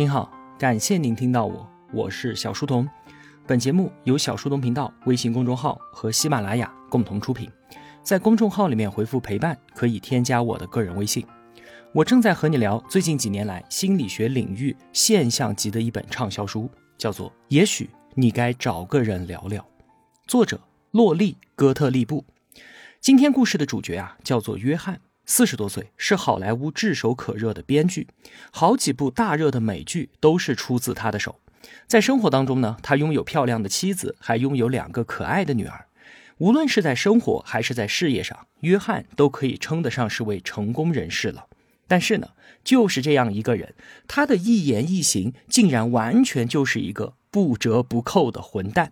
您好，感谢您听到我，我是小书童。本节目由小书童频道微信公众号和喜马拉雅共同出品。在公众号里面回复“陪伴”，可以添加我的个人微信。我正在和你聊最近几年来心理学领域现象级的一本畅销书，叫做《也许你该找个人聊聊》，作者洛丽·戈特利布。今天故事的主角啊，叫做约翰。四十多岁，是好莱坞炙手可热的编剧，好几部大热的美剧都是出自他的手。在生活当中呢，他拥有漂亮的妻子，还拥有两个可爱的女儿。无论是在生活还是在事业上，约翰都可以称得上是位成功人士了。但是呢，就是这样一个人，他的一言一行竟然完全就是一个不折不扣的混蛋。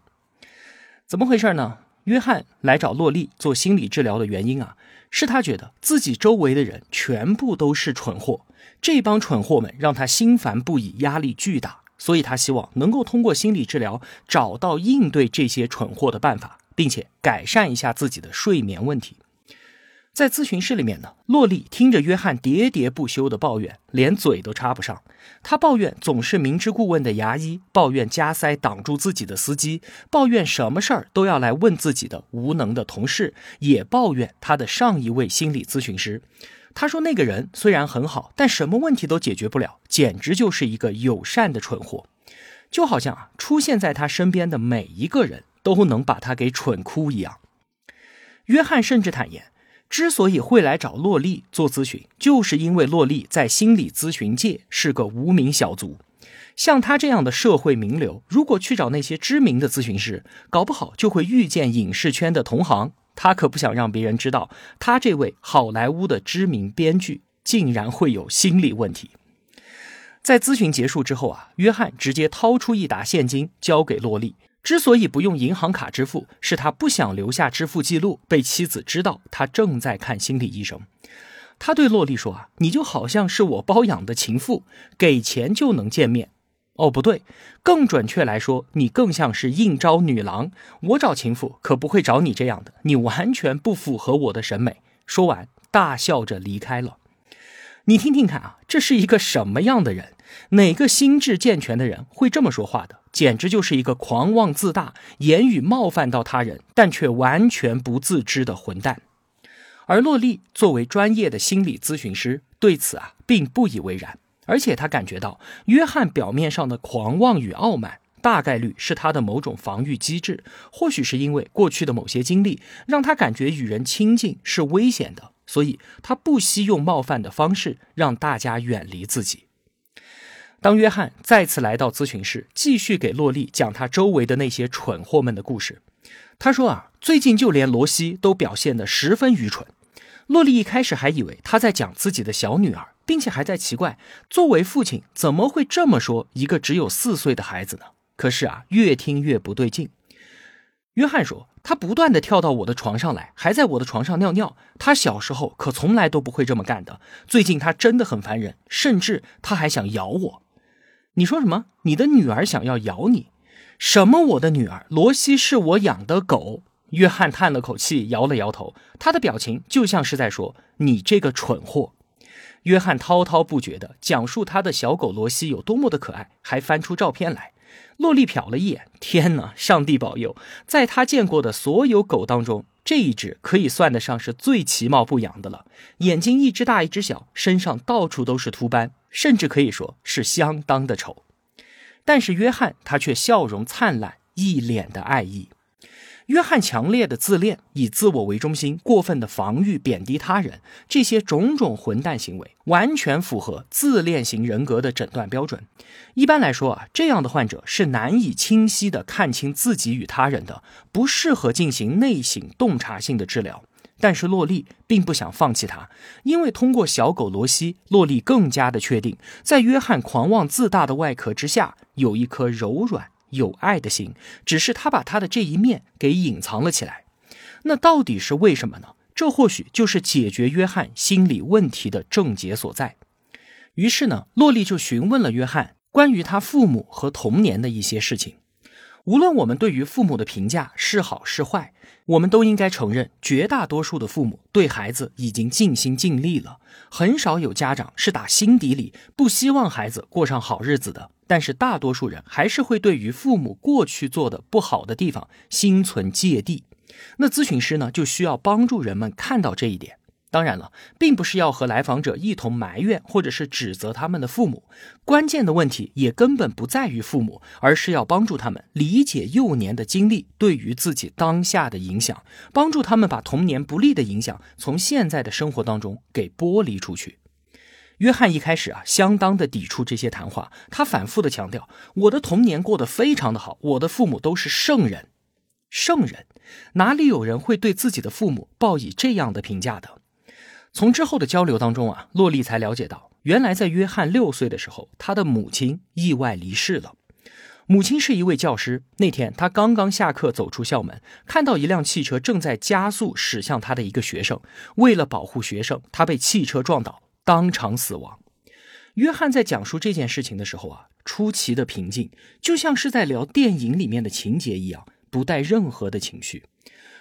怎么回事呢？约翰来找洛丽做心理治疗的原因啊，是他觉得自己周围的人全部都是蠢货，这帮蠢货们让他心烦不已，压力巨大，所以他希望能够通过心理治疗找到应对这些蠢货的办法，并且改善一下自己的睡眠问题。在咨询室里面呢，洛丽听着约翰喋喋不休的抱怨，连嘴都插不上。他抱怨总是明知故问的牙医，抱怨加塞挡住自己的司机，抱怨什么事儿都要来问自己的无能的同事，也抱怨他的上一位心理咨询师。他说那个人虽然很好，但什么问题都解决不了，简直就是一个友善的蠢货。就好像啊，出现在他身边的每一个人都能把他给蠢哭一样。约翰甚至坦言。之所以会来找洛丽做咨询，就是因为洛丽在心理咨询界是个无名小卒。像他这样的社会名流，如果去找那些知名的咨询师，搞不好就会遇见影视圈的同行。他可不想让别人知道，他这位好莱坞的知名编剧竟然会有心理问题。在咨询结束之后啊，约翰直接掏出一沓现金交给洛丽。之所以不用银行卡支付，是他不想留下支付记录，被妻子知道他正在看心理医生。他对洛丽说：“啊，你就好像是我包养的情妇，给钱就能见面。哦，不对，更准确来说，你更像是应招女郎。我找情妇可不会找你这样的，你完全不符合我的审美。”说完，大笑着离开了。你听听看啊，这是一个什么样的人？哪个心智健全的人会这么说话的？简直就是一个狂妄自大、言语冒犯到他人，但却完全不自知的混蛋。而洛丽作为专业的心理咨询师，对此啊并不以为然，而且他感觉到约翰表面上的狂妄与傲慢，大概率是他的某种防御机制。或许是因为过去的某些经历，让他感觉与人亲近是危险的，所以他不惜用冒犯的方式让大家远离自己。当约翰再次来到咨询室，继续给洛丽讲他周围的那些蠢货们的故事，他说：“啊，最近就连罗西都表现得十分愚蠢。”洛丽一开始还以为他在讲自己的小女儿，并且还在奇怪，作为父亲怎么会这么说一个只有四岁的孩子呢？可是啊，越听越不对劲。约翰说：“他不断地跳到我的床上来，还在我的床上尿尿。他小时候可从来都不会这么干的。最近他真的很烦人，甚至他还想咬我。”你说什么？你的女儿想要咬你？什么？我的女儿罗西是我养的狗。约翰叹了口气，摇了摇头，他的表情就像是在说：“你这个蠢货。”约翰滔滔不绝地讲述他的小狗罗西有多么的可爱，还翻出照片来。洛丽瞟了一眼，天哪！上帝保佑，在他见过的所有狗当中，这一只可以算得上是最其貌不扬的了。眼睛一只大一只小，身上到处都是秃斑。甚至可以说是相当的丑，但是约翰他却笑容灿烂，一脸的爱意。约翰强烈的自恋，以自我为中心，过分的防御、贬低他人，这些种种混蛋行为，完全符合自恋型人格的诊断标准。一般来说啊，这样的患者是难以清晰的看清自己与他人的，不适合进行内省洞察性的治疗。但是洛丽并不想放弃他，因为通过小狗罗西，洛丽更加的确定，在约翰狂妄自大的外壳之下，有一颗柔软有爱的心，只是他把他的这一面给隐藏了起来。那到底是为什么呢？这或许就是解决约翰心理问题的症结所在。于是呢，洛丽就询问了约翰关于他父母和童年的一些事情。无论我们对于父母的评价是好是坏，我们都应该承认，绝大多数的父母对孩子已经尽心尽力了。很少有家长是打心底里不希望孩子过上好日子的。但是大多数人还是会对于父母过去做的不好的地方心存芥蒂。那咨询师呢，就需要帮助人们看到这一点。当然了，并不是要和来访者一同埋怨或者是指责他们的父母，关键的问题也根本不在于父母，而是要帮助他们理解幼年的经历对于自己当下的影响，帮助他们把童年不利的影响从现在的生活当中给剥离出去。约翰一开始啊，相当的抵触这些谈话，他反复的强调：“我的童年过得非常的好，我的父母都是圣人，圣人哪里有人会对自己的父母报以这样的评价的？”从之后的交流当中啊，洛丽才了解到，原来在约翰六岁的时候，他的母亲意外离世了。母亲是一位教师，那天他刚刚下课走出校门，看到一辆汽车正在加速驶向他的一个学生，为了保护学生，他被汽车撞倒，当场死亡。约翰在讲述这件事情的时候啊，出奇的平静，就像是在聊电影里面的情节一样，不带任何的情绪。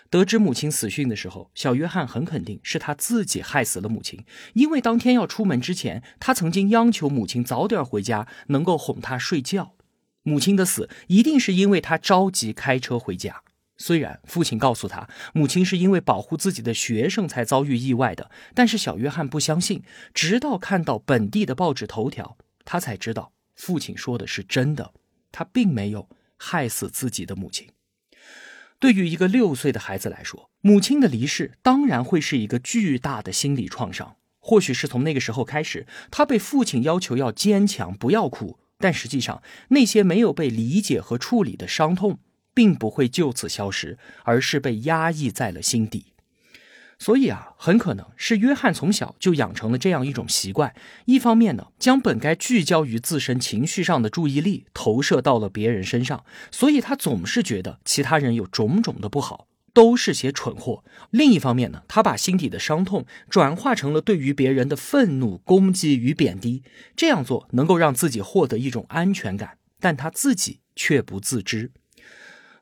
得知母亲死讯的时候，小约翰很肯定是他自己害死了母亲，因为当天要出门之前，他曾经央求母亲早点回家，能够哄他睡觉。母亲的死一定是因为他着急开车回家。虽然父亲告诉他，母亲是因为保护自己的学生才遭遇意外的，但是小约翰不相信，直到看到本地的报纸头条，他才知道父亲说的是真的，他并没有害死自己的母亲。对于一个六岁的孩子来说，母亲的离世当然会是一个巨大的心理创伤。或许是从那个时候开始，他被父亲要求要坚强，不要哭。但实际上，那些没有被理解和处理的伤痛，并不会就此消失，而是被压抑在了心底。所以啊，很可能是约翰从小就养成了这样一种习惯：一方面呢，将本该聚焦于自身情绪上的注意力投射到了别人身上，所以他总是觉得其他人有种种的不好，都是些蠢货；另一方面呢，他把心底的伤痛转化成了对于别人的愤怒、攻击与贬低。这样做能够让自己获得一种安全感，但他自己却不自知。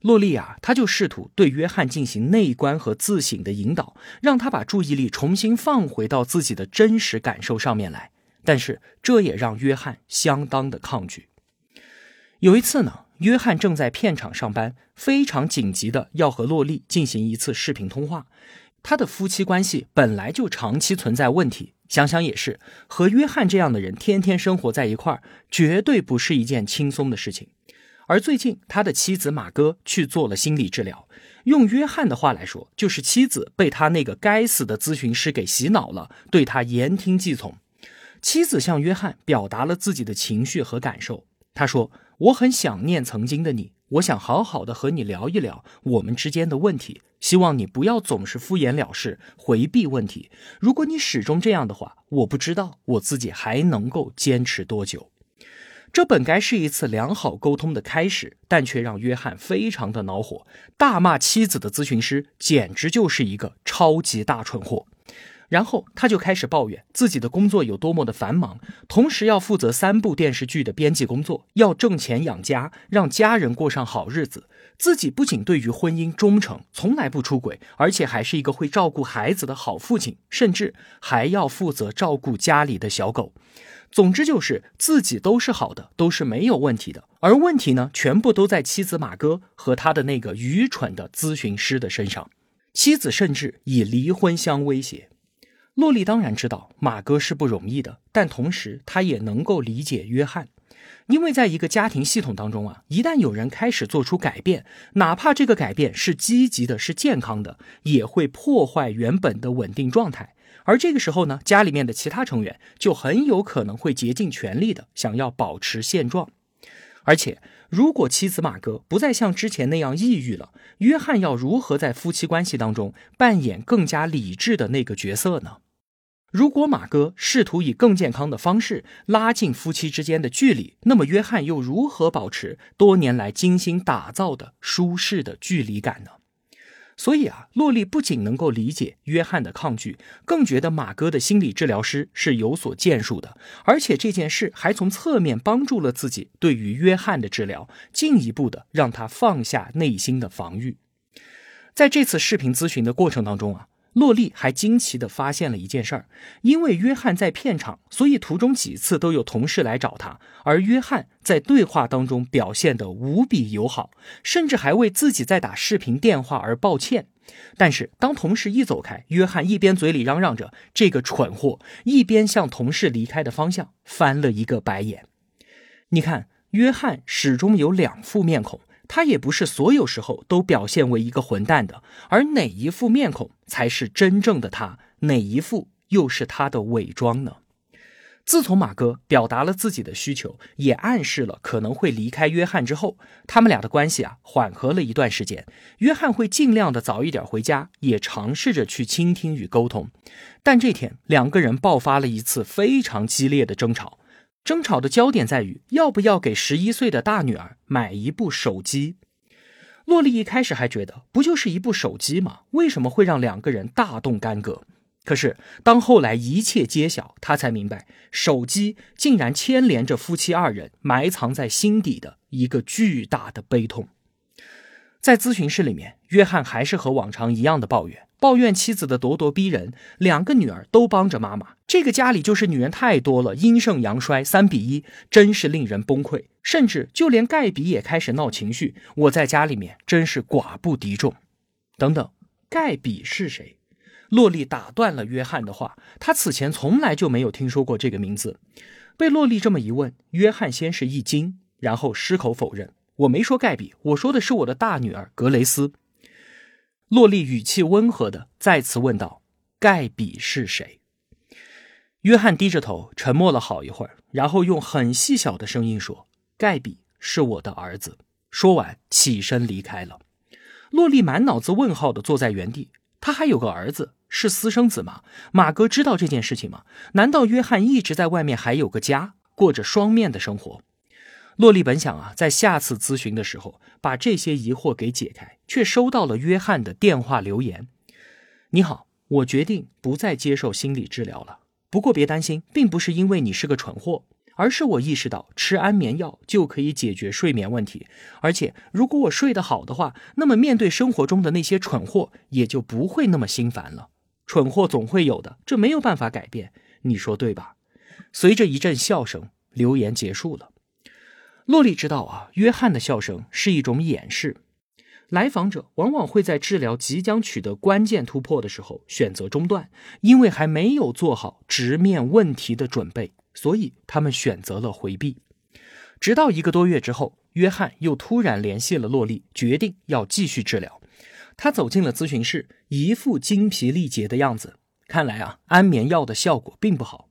洛丽啊，他就试图对约翰进行内观和自省的引导，让他把注意力重新放回到自己的真实感受上面来。但是这也让约翰相当的抗拒。有一次呢，约翰正在片场上班，非常紧急的要和洛丽进行一次视频通话。他的夫妻关系本来就长期存在问题，想想也是，和约翰这样的人天天生活在一块儿，绝对不是一件轻松的事情。而最近，他的妻子马哥去做了心理治疗。用约翰的话来说，就是妻子被他那个该死的咨询师给洗脑了，对他言听计从。妻子向约翰表达了自己的情绪和感受。他说：“我很想念曾经的你，我想好好的和你聊一聊我们之间的问题。希望你不要总是敷衍了事，回避问题。如果你始终这样的话，我不知道我自己还能够坚持多久。”这本该是一次良好沟通的开始，但却让约翰非常的恼火，大骂妻子的咨询师简直就是一个超级大蠢货。然后他就开始抱怨自己的工作有多么的繁忙，同时要负责三部电视剧的编辑工作，要挣钱养家，让家人过上好日子。自己不仅对于婚姻忠诚，从来不出轨，而且还是一个会照顾孩子的好父亲，甚至还要负责照顾家里的小狗。总之就是自己都是好的，都是没有问题的，而问题呢，全部都在妻子马哥和他的那个愚蠢的咨询师的身上。妻子甚至以离婚相威胁。洛丽当然知道马哥是不容易的，但同时她也能够理解约翰，因为在一个家庭系统当中啊，一旦有人开始做出改变，哪怕这个改变是积极的、是健康的，也会破坏原本的稳定状态。而这个时候呢，家里面的其他成员就很有可能会竭尽全力的想要保持现状。而且，如果妻子马哥不再像之前那样抑郁了，约翰要如何在夫妻关系当中扮演更加理智的那个角色呢？如果马哥试图以更健康的方式拉近夫妻之间的距离，那么约翰又如何保持多年来精心打造的舒适的距离感呢？所以啊，洛丽不仅能够理解约翰的抗拒，更觉得马哥的心理治疗师是有所建树的，而且这件事还从侧面帮助了自己对于约翰的治疗，进一步的让他放下内心的防御。在这次视频咨询的过程当中啊。洛丽还惊奇地发现了一件事儿，因为约翰在片场，所以途中几次都有同事来找他，而约翰在对话当中表现得无比友好，甚至还为自己在打视频电话而抱歉。但是当同事一走开，约翰一边嘴里嚷嚷着“这个蠢货”，一边向同事离开的方向翻了一个白眼。你看，约翰始终有两副面孔。他也不是所有时候都表现为一个混蛋的，而哪一副面孔才是真正的他，哪一副又是他的伪装呢？自从马哥表达了自己的需求，也暗示了可能会离开约翰之后，他们俩的关系啊缓和了一段时间。约翰会尽量的早一点回家，也尝试着去倾听与沟通。但这天，两个人爆发了一次非常激烈的争吵。争吵的焦点在于要不要给十一岁的大女儿买一部手机。洛丽一开始还觉得不就是一部手机吗？为什么会让两个人大动干戈？可是当后来一切揭晓，她才明白，手机竟然牵连着夫妻二人埋藏在心底的一个巨大的悲痛。在咨询室里面，约翰还是和往常一样的抱怨。抱怨妻子的咄咄逼人，两个女儿都帮着妈妈，这个家里就是女人太多了，阴盛阳衰，三比一，真是令人崩溃。甚至就连盖比也开始闹情绪，我在家里面真是寡不敌众。等等，盖比是谁？洛丽打断了约翰的话，他此前从来就没有听说过这个名字。被洛丽这么一问，约翰先是一惊，然后矢口否认：“我没说盖比，我说的是我的大女儿格雷斯。”洛丽语气温和的再次问道：“盖比是谁？”约翰低着头，沉默了好一会儿，然后用很细小的声音说：“盖比是我的儿子。”说完，起身离开了。洛丽满脑子问号的坐在原地。他还有个儿子，是私生子吗？马哥知道这件事情吗？难道约翰一直在外面还有个家，过着双面的生活？洛丽本想啊，在下次咨询的时候把这些疑惑给解开，却收到了约翰的电话留言：“你好，我决定不再接受心理治疗了。不过别担心，并不是因为你是个蠢货，而是我意识到吃安眠药就可以解决睡眠问题。而且如果我睡得好的话，那么面对生活中的那些蠢货也就不会那么心烦了。蠢货总会有的，这没有办法改变，你说对吧？”随着一阵笑声，留言结束了。洛丽知道啊，约翰的笑声是一种掩饰。来访者往往会在治疗即将取得关键突破的时候选择中断，因为还没有做好直面问题的准备，所以他们选择了回避。直到一个多月之后，约翰又突然联系了洛丽，决定要继续治疗。他走进了咨询室，一副精疲力竭的样子。看来啊，安眠药的效果并不好。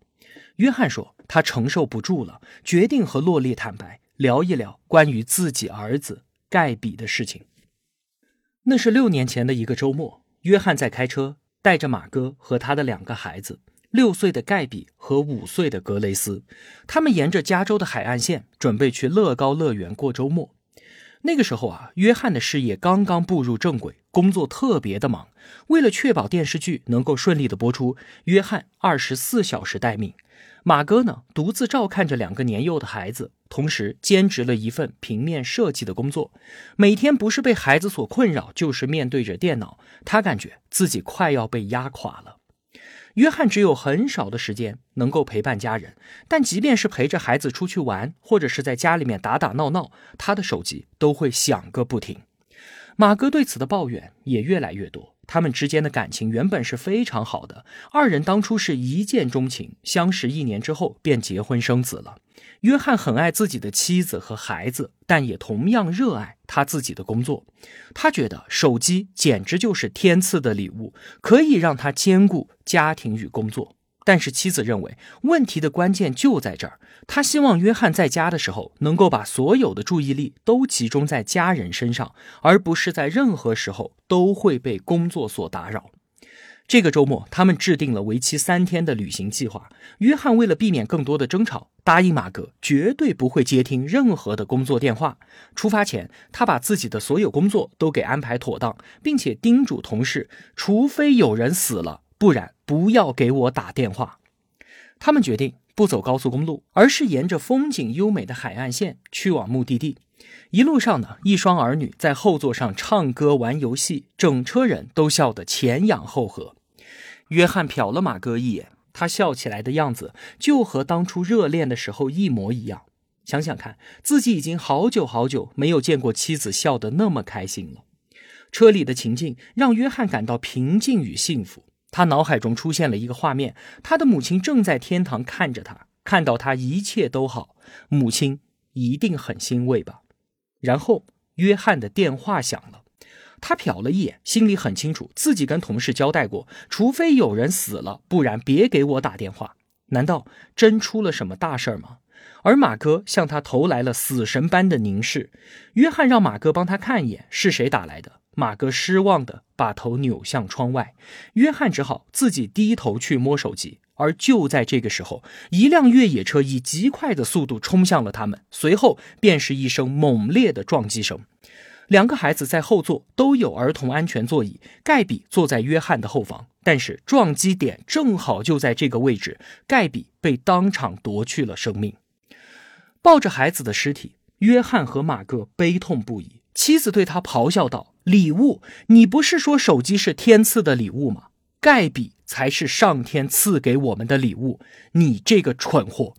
约翰说他承受不住了，决定和洛丽坦白。聊一聊关于自己儿子盖比的事情。那是六年前的一个周末，约翰在开车，带着马哥和他的两个孩子，六岁的盖比和五岁的格雷斯。他们沿着加州的海岸线，准备去乐高乐园过周末。那个时候啊，约翰的事业刚刚步入正轨，工作特别的忙。为了确保电视剧能够顺利的播出，约翰二十四小时待命。马哥呢，独自照看着两个年幼的孩子，同时兼职了一份平面设计的工作。每天不是被孩子所困扰，就是面对着电脑，他感觉自己快要被压垮了。约翰只有很少的时间能够陪伴家人，但即便是陪着孩子出去玩，或者是在家里面打打闹闹，他的手机都会响个不停。马哥对此的抱怨也越来越多。他们之间的感情原本是非常好的，二人当初是一见钟情，相识一年之后便结婚生子了。约翰很爱自己的妻子和孩子，但也同样热爱他自己的工作。他觉得手机简直就是天赐的礼物，可以让他兼顾家庭与工作。但是妻子认为问题的关键就在这儿，她希望约翰在家的时候能够把所有的注意力都集中在家人身上，而不是在任何时候都会被工作所打扰。这个周末，他们制定了为期三天的旅行计划。约翰为了避免更多的争吵，答应马格绝对不会接听任何的工作电话。出发前，他把自己的所有工作都给安排妥当，并且叮嘱同事，除非有人死了，不然不要给我打电话。他们决定不走高速公路，而是沿着风景优美的海岸线去往目的地。一路上呢，一双儿女在后座上唱歌玩游戏，整车人都笑得前仰后合。约翰瞟了马哥一眼。他笑起来的样子就和当初热恋的时候一模一样。想想看，自己已经好久好久没有见过妻子笑得那么开心了。车里的情境让约翰感到平静与幸福。他脑海中出现了一个画面：他的母亲正在天堂看着他，看到他一切都好，母亲一定很欣慰吧。然后，约翰的电话响了。他瞟了一眼，心里很清楚，自己跟同事交代过，除非有人死了，不然别给我打电话。难道真出了什么大事儿吗？而马哥向他投来了死神般的凝视。约翰让马哥帮他看一眼是谁打来的。马哥失望的把头扭向窗外，约翰只好自己低头去摸手机。而就在这个时候，一辆越野车以极快的速度冲向了他们，随后便是一声猛烈的撞击声。两个孩子在后座都有儿童安全座椅，盖比坐在约翰的后方，但是撞击点正好就在这个位置，盖比被当场夺去了生命。抱着孩子的尸体，约翰和马哥悲痛不已。妻子对他咆哮道：“礼物？你不是说手机是天赐的礼物吗？盖比才是上天赐给我们的礼物，你这个蠢货！”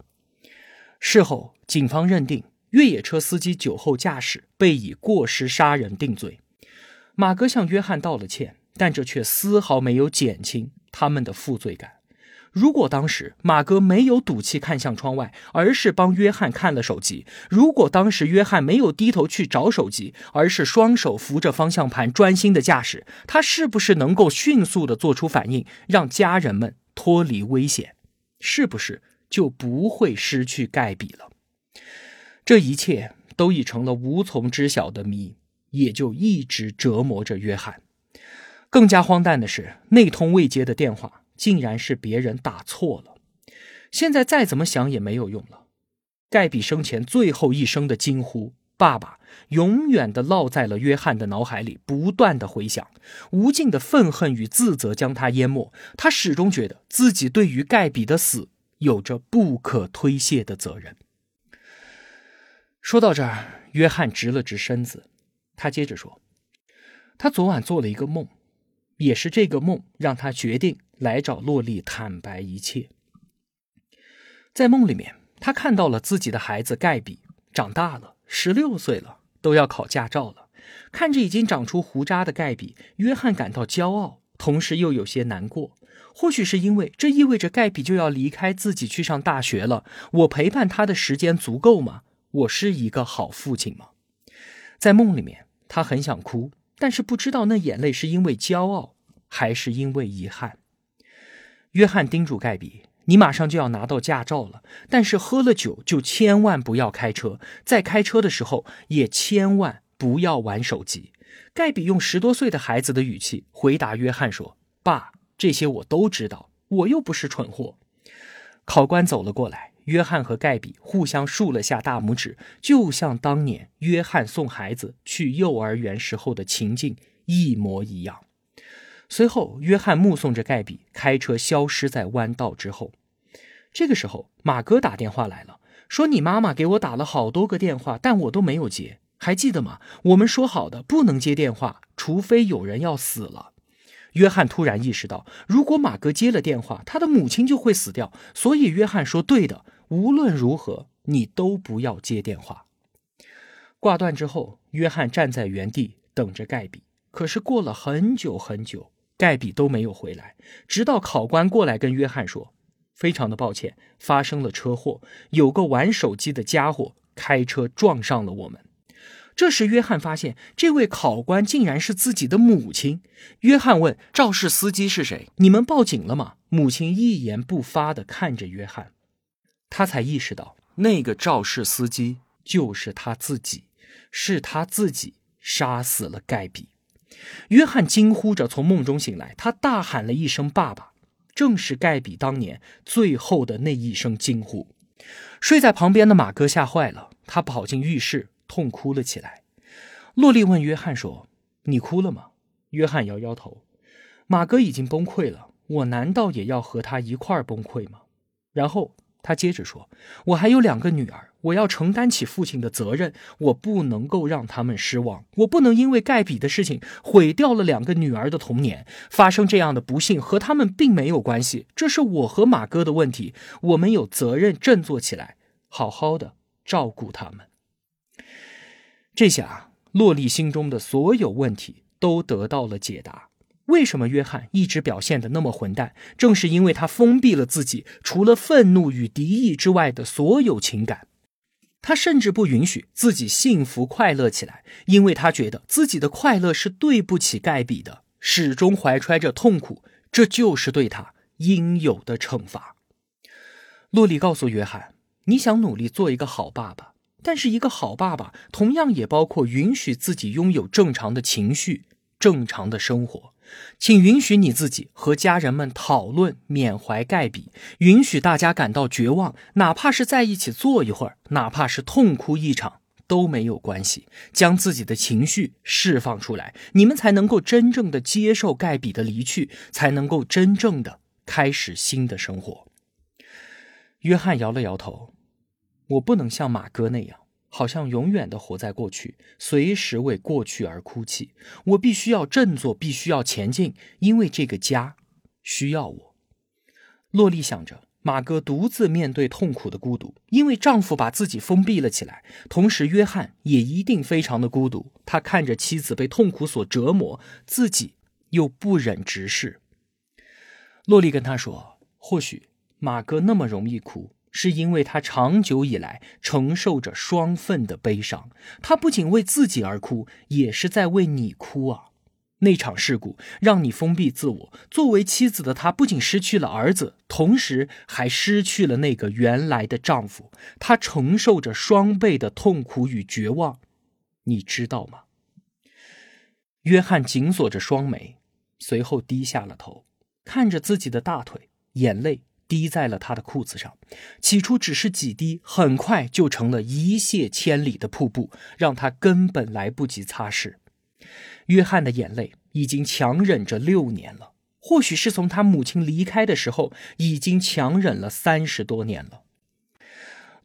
事后，警方认定。越野车司机酒后驾驶，被以过失杀人定罪。马哥向约翰道了歉，但这却丝毫没有减轻他们的负罪感。如果当时马哥没有赌气看向窗外，而是帮约翰看了手机；如果当时约翰没有低头去找手机，而是双手扶着方向盘专心的驾驶，他是不是能够迅速的做出反应，让家人们脱离危险？是不是就不会失去盖比了？这一切都已成了无从知晓的谜，也就一直折磨着约翰。更加荒诞的是，那通未接的电话竟然是别人打错了。现在再怎么想也没有用了。盖比生前最后一声的惊呼“爸爸”，永远的烙在了约翰的脑海里，不断的回响。无尽的愤恨与自责将他淹没。他始终觉得自己对于盖比的死有着不可推卸的责任。说到这儿，约翰直了直身子。他接着说：“他昨晚做了一个梦，也是这个梦让他决定来找洛丽坦白一切。在梦里面，他看到了自己的孩子盖比长大了，十六岁了，都要考驾照了。看着已经长出胡渣的盖比，约翰感到骄傲，同时又有些难过。或许是因为这意味着盖比就要离开自己去上大学了。我陪伴他的时间足够吗？”我是一个好父亲吗？在梦里面，他很想哭，但是不知道那眼泪是因为骄傲，还是因为遗憾。约翰叮嘱盖比：“你马上就要拿到驾照了，但是喝了酒就千万不要开车，在开车的时候也千万不要玩手机。”盖比用十多岁的孩子的语气回答约翰说：“爸，这些我都知道，我又不是蠢货。”考官走了过来。约翰和盖比互相竖了下大拇指，就像当年约翰送孩子去幼儿园时候的情景一模一样。随后，约翰目送着盖比开车消失在弯道之后。这个时候，马哥打电话来了，说：“你妈妈给我打了好多个电话，但我都没有接，还记得吗？我们说好的不能接电话，除非有人要死了。”约翰突然意识到，如果马哥接了电话，他的母亲就会死掉。所以，约翰说：“对的。”无论如何，你都不要接电话。挂断之后，约翰站在原地等着盖比。可是过了很久很久，盖比都没有回来。直到考官过来跟约翰说：“非常的抱歉，发生了车祸，有个玩手机的家伙开车撞上了我们。”这时，约翰发现这位考官竟然是自己的母亲。约翰问：“肇事司机是谁？你们报警了吗？”母亲一言不发地看着约翰。他才意识到，那个肇事司机就是他自己，是他自己杀死了盖比。约翰惊呼着从梦中醒来，他大喊了一声“爸爸”，正是盖比当年最后的那一声惊呼。睡在旁边的马哥吓坏了，他跑进浴室，痛哭了起来。洛丽问约翰说：“你哭了吗？”约翰摇摇头。马哥已经崩溃了，我难道也要和他一块儿崩溃吗？然后。他接着说：“我还有两个女儿，我要承担起父亲的责任，我不能够让他们失望，我不能因为盖比的事情毁掉了两个女儿的童年。发生这样的不幸和他们并没有关系，这是我和马哥的问题，我们有责任振作起来，好好的照顾他们。”这下，洛丽心中的所有问题都得到了解答。为什么约翰一直表现的那么混蛋？正是因为他封闭了自己除了愤怒与敌意之外的所有情感。他甚至不允许自己幸福快乐起来，因为他觉得自己的快乐是对不起盖比的，始终怀揣着痛苦，这就是对他应有的惩罚。洛里告诉约翰：“你想努力做一个好爸爸，但是一个好爸爸同样也包括允许自己拥有正常的情绪、正常的生活。”请允许你自己和家人们讨论缅怀盖比，允许大家感到绝望，哪怕是在一起坐一会儿，哪怕是痛哭一场都没有关系。将自己的情绪释放出来，你们才能够真正的接受盖比的离去，才能够真正的开始新的生活。约翰摇了摇头，我不能像马哥那样。好像永远的活在过去，随时为过去而哭泣。我必须要振作，必须要前进，因为这个家需要我。洛丽想着，马哥独自面对痛苦的孤独，因为丈夫把自己封闭了起来。同时，约翰也一定非常的孤独。他看着妻子被痛苦所折磨，自己又不忍直视。洛丽跟他说：“或许马哥那么容易哭。”是因为他长久以来承受着双份的悲伤，他不仅为自己而哭，也是在为你哭啊！那场事故让你封闭自我，作为妻子的她不仅失去了儿子，同时还失去了那个原来的丈夫，她承受着双倍的痛苦与绝望，你知道吗？约翰紧锁着双眉，随后低下了头，看着自己的大腿，眼泪。滴在了他的裤子上，起初只是几滴，很快就成了一泻千里的瀑布，让他根本来不及擦拭。约翰的眼泪已经强忍着六年了，或许是从他母亲离开的时候，已经强忍了三十多年了。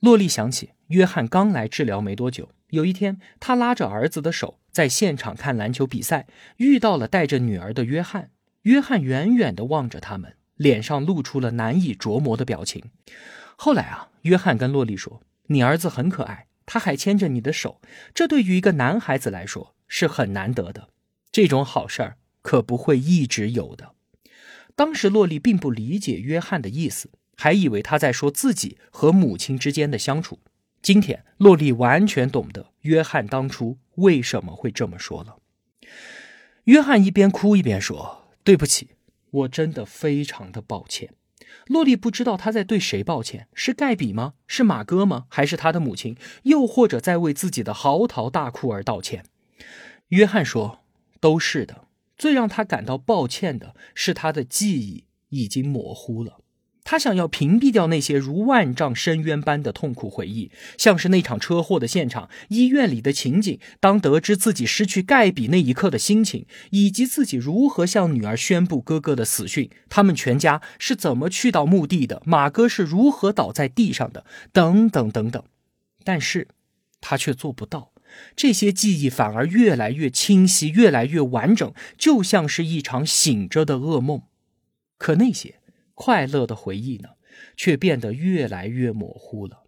洛丽想起约翰刚来治疗没多久，有一天，他拉着儿子的手在现场看篮球比赛，遇到了带着女儿的约翰。约翰远远地望着他们。脸上露出了难以琢磨的表情。后来啊，约翰跟洛丽说：“你儿子很可爱，他还牵着你的手，这对于一个男孩子来说是很难得的。这种好事儿可不会一直有的。”当时洛丽并不理解约翰的意思，还以为他在说自己和母亲之间的相处。今天，洛丽完全懂得约翰当初为什么会这么说了。约翰一边哭一边说：“对不起。”我真的非常的抱歉，洛丽不知道他在对谁抱歉，是盖比吗？是马哥吗？还是他的母亲？又或者在为自己的嚎啕大哭而道歉？约翰说：“都是的。”最让他感到抱歉的是，他的记忆已经模糊了。他想要屏蔽掉那些如万丈深渊般的痛苦回忆，像是那场车祸的现场、医院里的情景、当得知自己失去盖比那一刻的心情，以及自己如何向女儿宣布哥哥的死讯，他们全家是怎么去到墓地的，马哥是如何倒在地上的，等等等等。但是，他却做不到。这些记忆反而越来越清晰，越来越完整，就像是一场醒着的噩梦。可那些……快乐的回忆呢，却变得越来越模糊了。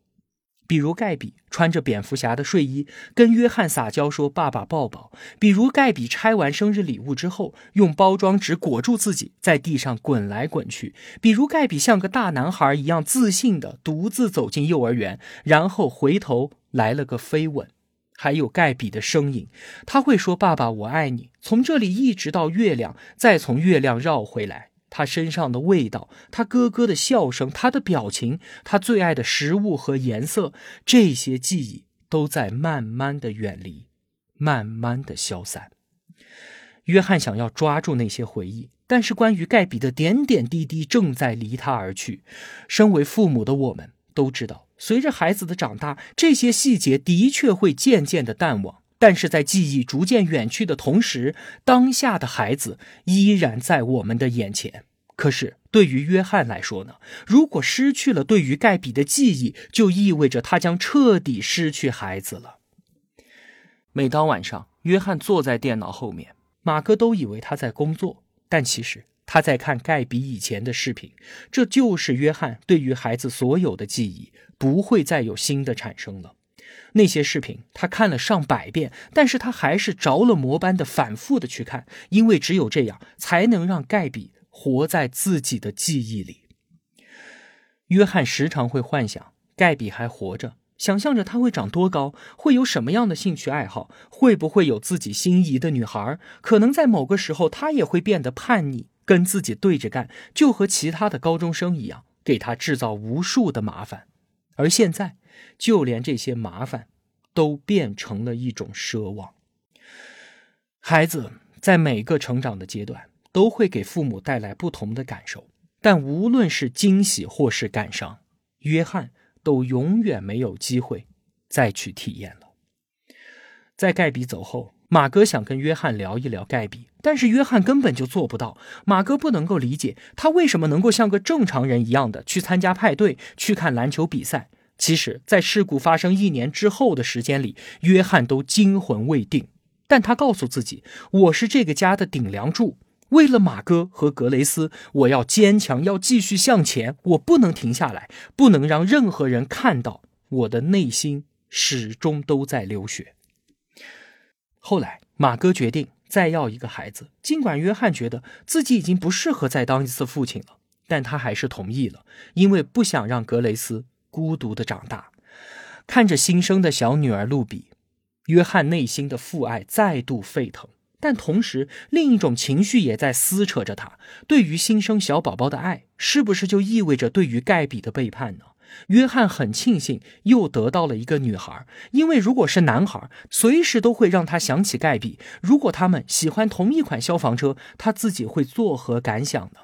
比如盖比穿着蝙蝠侠的睡衣跟约翰撒娇说“爸爸抱抱”；比如盖比拆完生日礼物之后用包装纸裹住自己，在地上滚来滚去；比如盖比像个大男孩一样自信的独自走进幼儿园，然后回头来了个飞吻；还有盖比的声音，他会说“爸爸，我爱你”，从这里一直到月亮，再从月亮绕回来。他身上的味道，他咯咯的笑声，他的表情，他最爱的食物和颜色，这些记忆都在慢慢的远离，慢慢的消散。约翰想要抓住那些回忆，但是关于盖比的点点滴滴正在离他而去。身为父母的我们都知道，随着孩子的长大，这些细节的确会渐渐的淡忘。但是在记忆逐渐远去的同时，当下的孩子依然在我们的眼前。可是对于约翰来说呢？如果失去了对于盖比的记忆，就意味着他将彻底失去孩子了。每当晚上，约翰坐在电脑后面，马哥都以为他在工作，但其实他在看盖比以前的视频。这就是约翰对于孩子所有的记忆，不会再有新的产生了。那些视频他看了上百遍，但是他还是着了魔般的反复的去看，因为只有这样才能让盖比活在自己的记忆里。约翰时常会幻想盖比还活着，想象着他会长多高，会有什么样的兴趣爱好，会不会有自己心仪的女孩，可能在某个时候他也会变得叛逆，跟自己对着干，就和其他的高中生一样，给他制造无数的麻烦。而现在。就连这些麻烦，都变成了一种奢望。孩子在每个成长的阶段，都会给父母带来不同的感受，但无论是惊喜或是感伤，约翰都永远没有机会再去体验了。在盖比走后，马哥想跟约翰聊一聊盖比，但是约翰根本就做不到。马哥不能够理解他为什么能够像个正常人一样的去参加派对，去看篮球比赛。其实，在事故发生一年之后的时间里，约翰都惊魂未定。但他告诉自己：“我是这个家的顶梁柱，为了马哥和格雷斯，我要坚强，要继续向前，我不能停下来，不能让任何人看到我的内心始终都在流血。”后来，马哥决定再要一个孩子，尽管约翰觉得自己已经不适合再当一次父亲了，但他还是同意了，因为不想让格雷斯。孤独的长大，看着新生的小女儿露比，约翰内心的父爱再度沸腾，但同时另一种情绪也在撕扯着他。对于新生小宝宝的爱，是不是就意味着对于盖比的背叛呢？约翰很庆幸又得到了一个女孩，因为如果是男孩，随时都会让他想起盖比。如果他们喜欢同一款消防车，他自己会作何感想呢？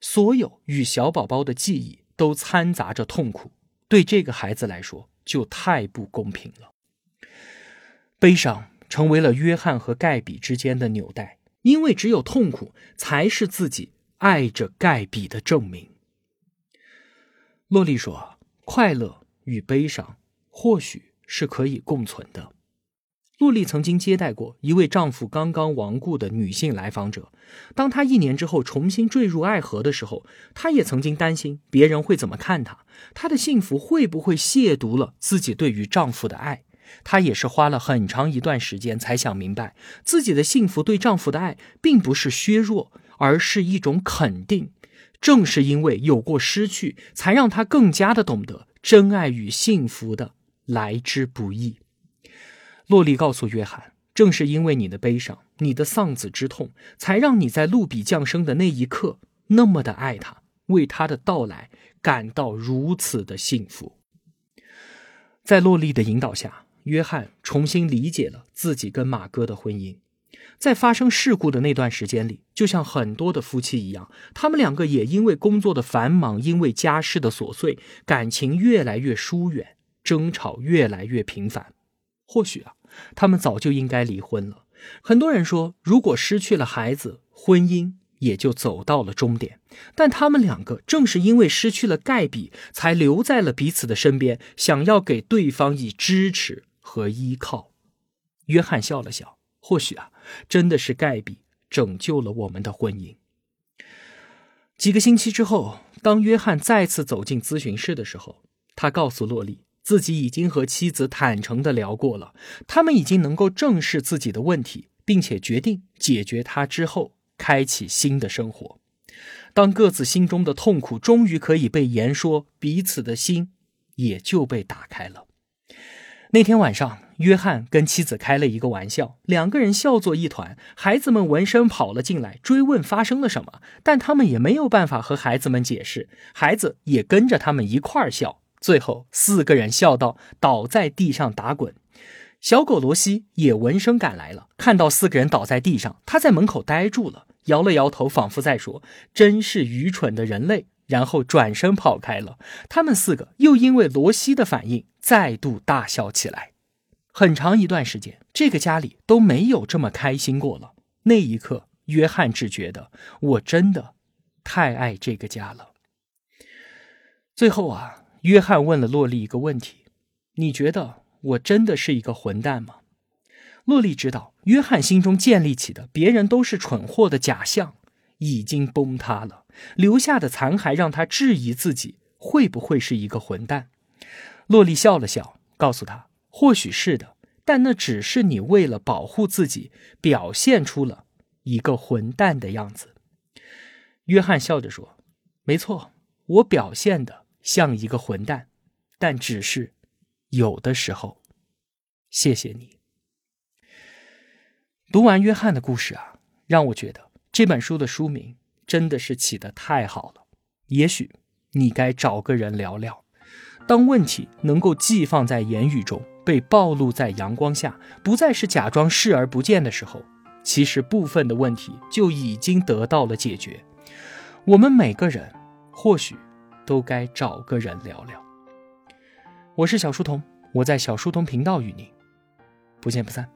所有与小宝宝的记忆都掺杂着痛苦。对这个孩子来说，就太不公平了。悲伤成为了约翰和盖比之间的纽带，因为只有痛苦才是自己爱着盖比的证明。洛丽说：“快乐与悲伤或许是可以共存的。”洛丽曾经接待过一位丈夫刚刚亡故的女性来访者。当她一年之后重新坠入爱河的时候，她也曾经担心别人会怎么看她，她的幸福会不会亵渎了自己对于丈夫的爱。她也是花了很长一段时间才想明白，自己的幸福对丈夫的爱并不是削弱，而是一种肯定。正是因为有过失去，才让她更加的懂得真爱与幸福的来之不易。洛丽告诉约翰：“正是因为你的悲伤，你的丧子之痛，才让你在露比降生的那一刻那么的爱他，为他的到来感到如此的幸福。”在洛丽的引导下，约翰重新理解了自己跟马哥的婚姻。在发生事故的那段时间里，就像很多的夫妻一样，他们两个也因为工作的繁忙，因为家事的琐碎，感情越来越疏远，争吵越来越频繁。或许啊。他们早就应该离婚了。很多人说，如果失去了孩子，婚姻也就走到了终点。但他们两个正是因为失去了盖比，才留在了彼此的身边，想要给对方以支持和依靠。约翰笑了笑，或许啊，真的是盖比拯救了我们的婚姻。几个星期之后，当约翰再次走进咨询室的时候，他告诉洛丽。自己已经和妻子坦诚的聊过了，他们已经能够正视自己的问题，并且决定解决它之后，开启新的生活。当各自心中的痛苦终于可以被言说，彼此的心也就被打开了。那天晚上，约翰跟妻子开了一个玩笑，两个人笑作一团。孩子们闻声跑了进来，追问发生了什么，但他们也没有办法和孩子们解释，孩子也跟着他们一块儿笑。最后，四个人笑到倒在地上打滚。小狗罗西也闻声赶来了，看到四个人倒在地上，他在门口呆住了，摇了摇头，仿佛在说：“真是愚蠢的人类，然后转身跑开了。他们四个又因为罗西的反应再度大笑起来。很长一段时间，这个家里都没有这么开心过了。那一刻，约翰只觉得我真的太爱这个家了。最后啊，约翰问了洛丽一个问题：“你觉得我真的是一个混蛋吗？”洛丽知道，约翰心中建立起的别人都是蠢货的假象已经崩塌了，留下的残骸让他质疑自己会不会是一个混蛋。洛丽笑了笑，告诉他。或许是的，但那只是你为了保护自己，表现出了一个混蛋的样子。约翰笑着说：“没错，我表现的像一个混蛋，但只是有的时候。”谢谢你。读完约翰的故事啊，让我觉得这本书的书名真的是起得太好了。也许你该找个人聊聊，当问题能够寄放在言语中。被暴露在阳光下，不再是假装视而不见的时候，其实部分的问题就已经得到了解决。我们每个人或许都该找个人聊聊。我是小书童，我在小书童频道与您不见不散。